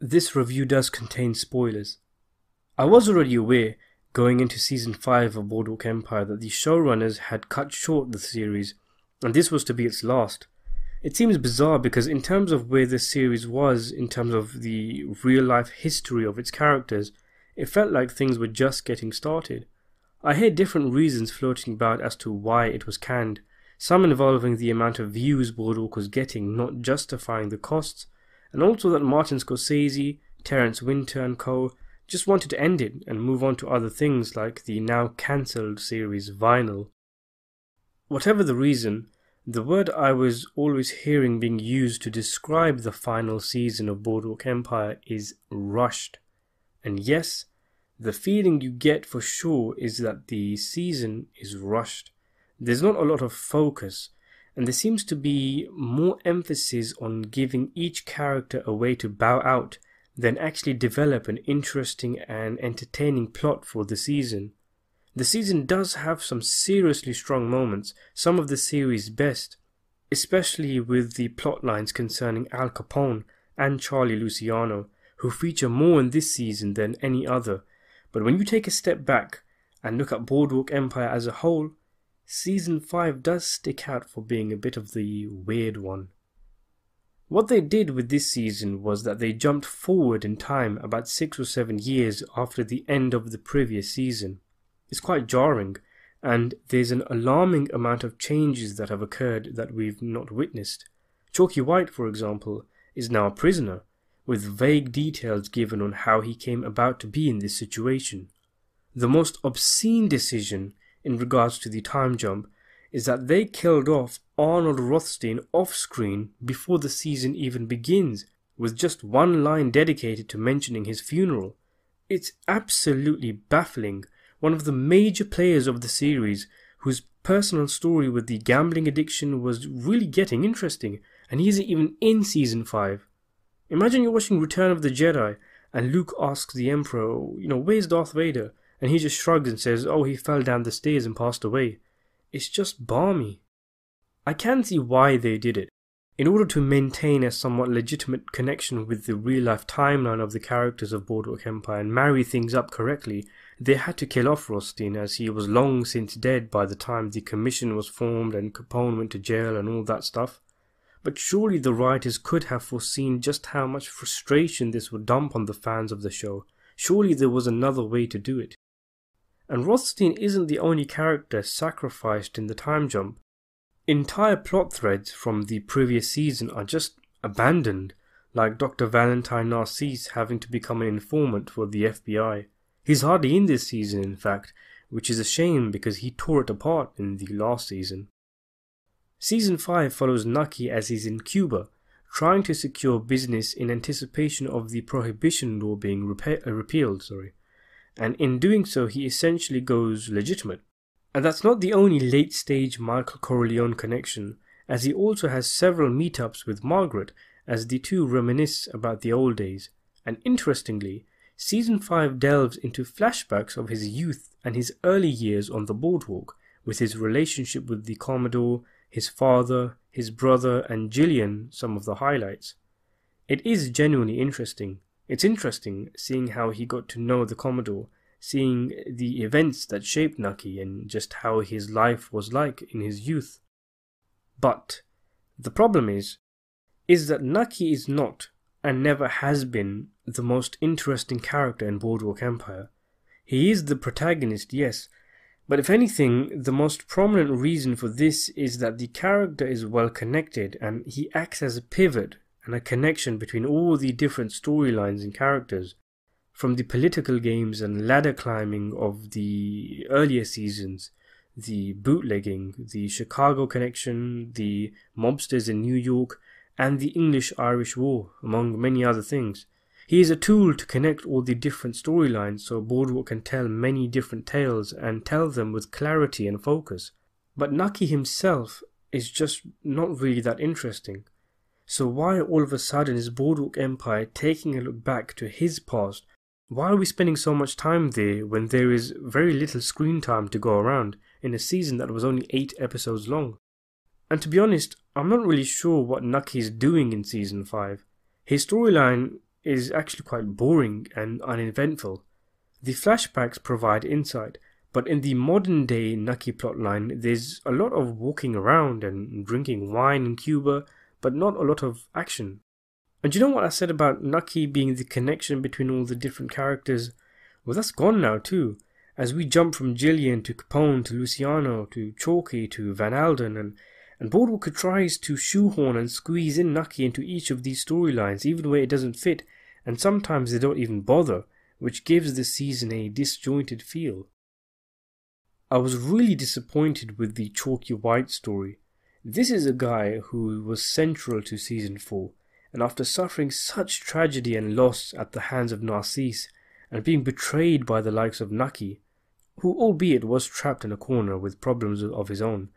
this review does contain spoilers. I was already aware, going into season 5 of Boardwalk Empire, that the showrunners had cut short the series, and this was to be its last. It seems bizarre because, in terms of where the series was, in terms of the real life history of its characters, it felt like things were just getting started. I hear different reasons floating about as to why it was canned, some involving the amount of views Boardwalk was getting not justifying the costs, and also that Martin Scorsese, Terence Winter and co. just wanted to end it and move on to other things like the now cancelled series Vinyl. Whatever the reason, the word I was always hearing being used to describe the final season of Boardwalk Empire is rushed. And yes, the feeling you get for sure is that the season is rushed. There's not a lot of focus, and there seems to be more emphasis on giving each character a way to bow out than actually develop an interesting and entertaining plot for the season. The season does have some seriously strong moments, some of the series' best, especially with the plot lines concerning Al Capone and Charlie Luciano, who feature more in this season than any other. But when you take a step back and look at Boardwalk Empire as a whole, Season 5 does stick out for being a bit of the weird one. What they did with this season was that they jumped forward in time about 6 or 7 years after the end of the previous season. It's quite jarring, and there's an alarming amount of changes that have occurred that we've not witnessed. Chalky White, for example, is now a prisoner, with vague details given on how he came about to be in this situation. The most obscene decision in regards to the time jump is that they killed off Arnold Rothstein off screen before the season even begins, with just one line dedicated to mentioning his funeral. It's absolutely baffling. One of the major players of the series, whose personal story with the gambling addiction was really getting interesting, and he isn't even in season 5. Imagine you're watching Return of the Jedi and Luke asks the Emperor, you know, where's Darth Vader? And he just shrugs and says, Oh, he fell down the stairs and passed away. It's just balmy. I can see why they did it. In order to maintain a somewhat legitimate connection with the real life timeline of the characters of Boardwalk Empire and marry things up correctly, they had to kill off Rothstein as he was long since dead by the time the commission was formed and Capone went to jail and all that stuff. But surely the writers could have foreseen just how much frustration this would dump on the fans of the show. Surely there was another way to do it. And Rothstein isn't the only character sacrificed in the time jump. Entire plot threads from the previous season are just abandoned, like Dr. Valentine Narcisse having to become an informant for the FBI. He's hardly in this season, in fact, which is a shame because he tore it apart in the last season. Season 5 follows Nucky as he's in Cuba, trying to secure business in anticipation of the prohibition law being uh, repealed. Sorry and in doing so, he essentially goes legitimate. And that's not the only late stage Michael Corleone connection, as he also has several meetups with Margaret as the two reminisce about the old days. And interestingly, season 5 delves into flashbacks of his youth and his early years on the boardwalk, with his relationship with the Commodore, his father, his brother, and Gillian some of the highlights. It is genuinely interesting, it's interesting seeing how he got to know the Commodore, seeing the events that shaped Nucky and just how his life was like in his youth. But the problem is, is that Nucky is not and never has been the most interesting character in Boardwalk Empire. He is the protagonist, yes, but if anything, the most prominent reason for this is that the character is well connected and he acts as a pivot and a connection between all the different storylines and characters, from the political games and ladder climbing of the earlier seasons, the bootlegging, the Chicago connection, the mobsters in New York, and the English Irish War, among many other things. He is a tool to connect all the different storylines so Boardwalk can tell many different tales and tell them with clarity and focus. But Nucky himself is just not really that interesting. So why all of a sudden is Boardwalk Empire taking a look back to his past? Why are we spending so much time there when there is very little screen time to go around in a season that was only 8 episodes long? And to be honest, I'm not really sure what Nucky is doing in season 5. His storyline is actually quite boring and uneventful. The flashbacks provide insight, but in the modern day Nucky plotline, there's a lot of walking around and drinking wine in Cuba, but not a lot of action. And you know what I said about Nucky being the connection between all the different characters? Well, that's gone now too. As we jump from Gillian to Capone to Luciano to Chalky to Van Alden and and Boardwalker tries to shoehorn and squeeze in Nucky into each of these storylines, even where it doesn't fit, and sometimes they don't even bother, which gives the season a disjointed feel. I was really disappointed with the Chalky White story. This is a guy who was central to season 4, and after suffering such tragedy and loss at the hands of Narcisse, and being betrayed by the likes of Nucky, who albeit was trapped in a corner with problems of his own,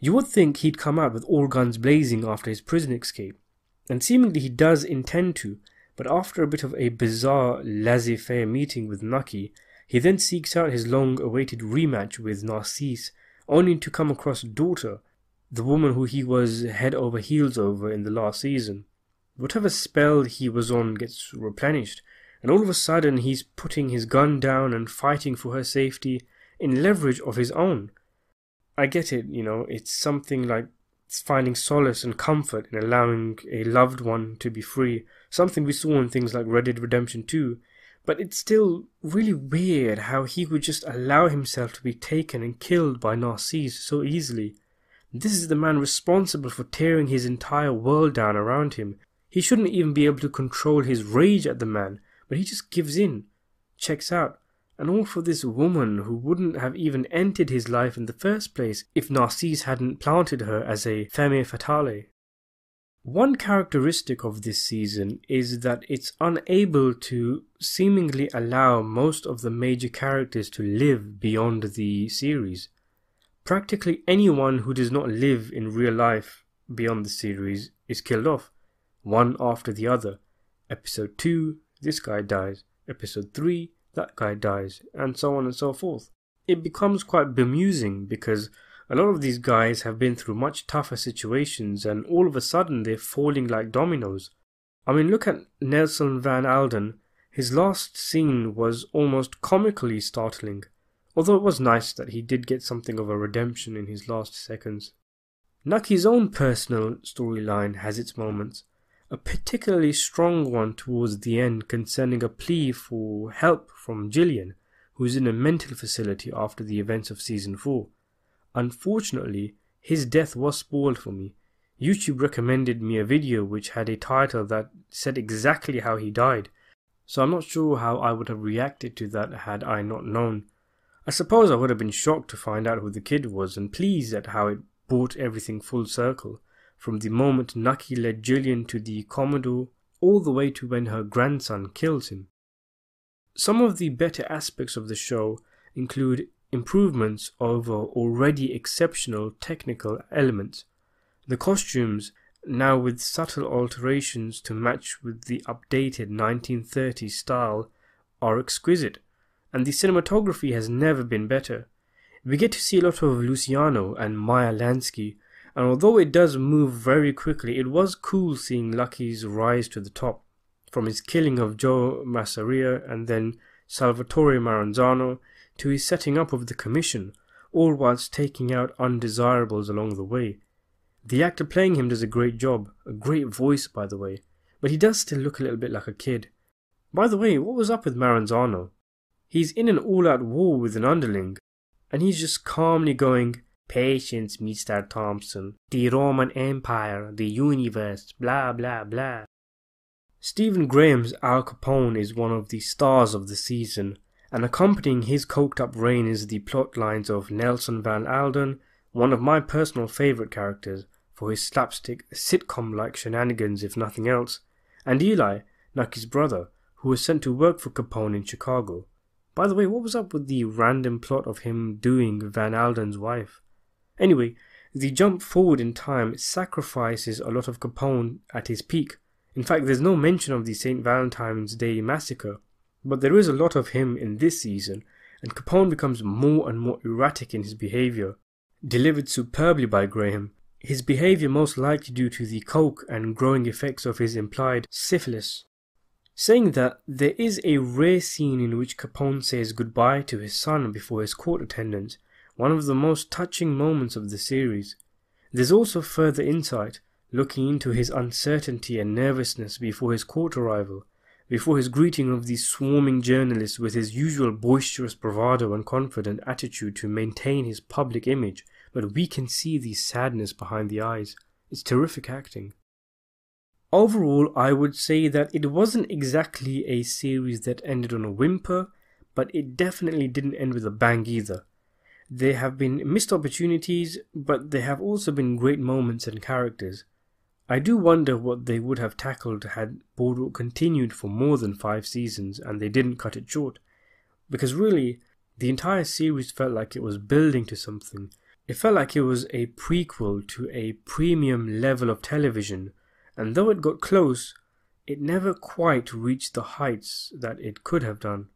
you would think he'd come out with all guns blazing after his prison escape, and seemingly he does intend to, but after a bit of a bizarre laissez faire meeting with Nucky, he then seeks out his long awaited rematch with Narcisse, only to come across Daughter, the woman who he was head over heels over in the last season. Whatever spell he was on gets replenished, and all of a sudden he's putting his gun down and fighting for her safety in leverage of his own. I get it, you know, it's something like finding solace and comfort in allowing a loved one to be free, something we saw in things like Red Dead Redemption 2. But it's still really weird how he would just allow himself to be taken and killed by Narcisse so easily. This is the man responsible for tearing his entire world down around him. He shouldn't even be able to control his rage at the man, but he just gives in, checks out, and all for this woman who wouldn't have even entered his life in the first place if Narcisse hadn't planted her as a femme fatale. One characteristic of this season is that it's unable to seemingly allow most of the major characters to live beyond the series. Practically anyone who does not live in real life beyond the series is killed off, one after the other. Episode 2, this guy dies. Episode 3, that guy dies, and so on and so forth. It becomes quite bemusing because a lot of these guys have been through much tougher situations and all of a sudden they're falling like dominoes. I mean, look at Nelson Van Alden. His last scene was almost comically startling, although it was nice that he did get something of a redemption in his last seconds. Nucky's own personal storyline has its moments, a particularly strong one towards the end concerning a plea for help from Gillian, who is in a mental facility after the events of season 4. Unfortunately, his death was spoiled for me. YouTube recommended me a video which had a title that said exactly how he died, so I'm not sure how I would have reacted to that had I not known. I suppose I would have been shocked to find out who the kid was and pleased at how it brought everything full circle from the moment Nucky led Gillian to the Commodore all the way to when her grandson kills him. Some of the better aspects of the show include improvements over already exceptional technical elements. The costumes, now with subtle alterations to match with the updated 1930s style, are exquisite, and the cinematography has never been better. We get to see a lot of Luciano and Meyer Lansky and although it does move very quickly, it was cool seeing Lucky's rise to the top, from his killing of Joe Masseria and then Salvatore Maranzano to his setting up of the commission, all whilst taking out undesirables along the way. The actor playing him does a great job, a great voice by the way, but he does still look a little bit like a kid. By the way, what was up with Maranzano? He's in an all out war with an underling, and he's just calmly going, Patience, Mr. Thompson. The Roman Empire, the universe, blah blah blah. Stephen Graham's Al Capone is one of the stars of the season, and accompanying his coked up reign is the plot lines of Nelson Van Alden, one of my personal favourite characters for his slapstick sitcom like shenanigans if nothing else, and Eli, Nucky's brother, who was sent to work for Capone in Chicago. By the way, what was up with the random plot of him doing Van Alden's wife? Anyway, the jump forward in time sacrifices a lot of Capone at his peak. In fact, there's no mention of the St. Valentine's Day massacre, but there is a lot of him in this season, and Capone becomes more and more erratic in his behavior. Delivered superbly by Graham, his behavior most likely due to the coke and growing effects of his implied syphilis. Saying that there is a rare scene in which Capone says goodbye to his son before his court attendance, one of the most touching moments of the series. There's also further insight, looking into his uncertainty and nervousness before his court arrival, before his greeting of these swarming journalists with his usual boisterous bravado and confident attitude to maintain his public image, but we can see the sadness behind the eyes. It's terrific acting. Overall, I would say that it wasn't exactly a series that ended on a whimper, but it definitely didn't end with a bang either. There have been missed opportunities, but there have also been great moments and characters. I do wonder what they would have tackled had Boardwalk continued for more than five seasons and they didn't cut it short. Because really, the entire series felt like it was building to something. It felt like it was a prequel to a premium level of television, and though it got close, it never quite reached the heights that it could have done.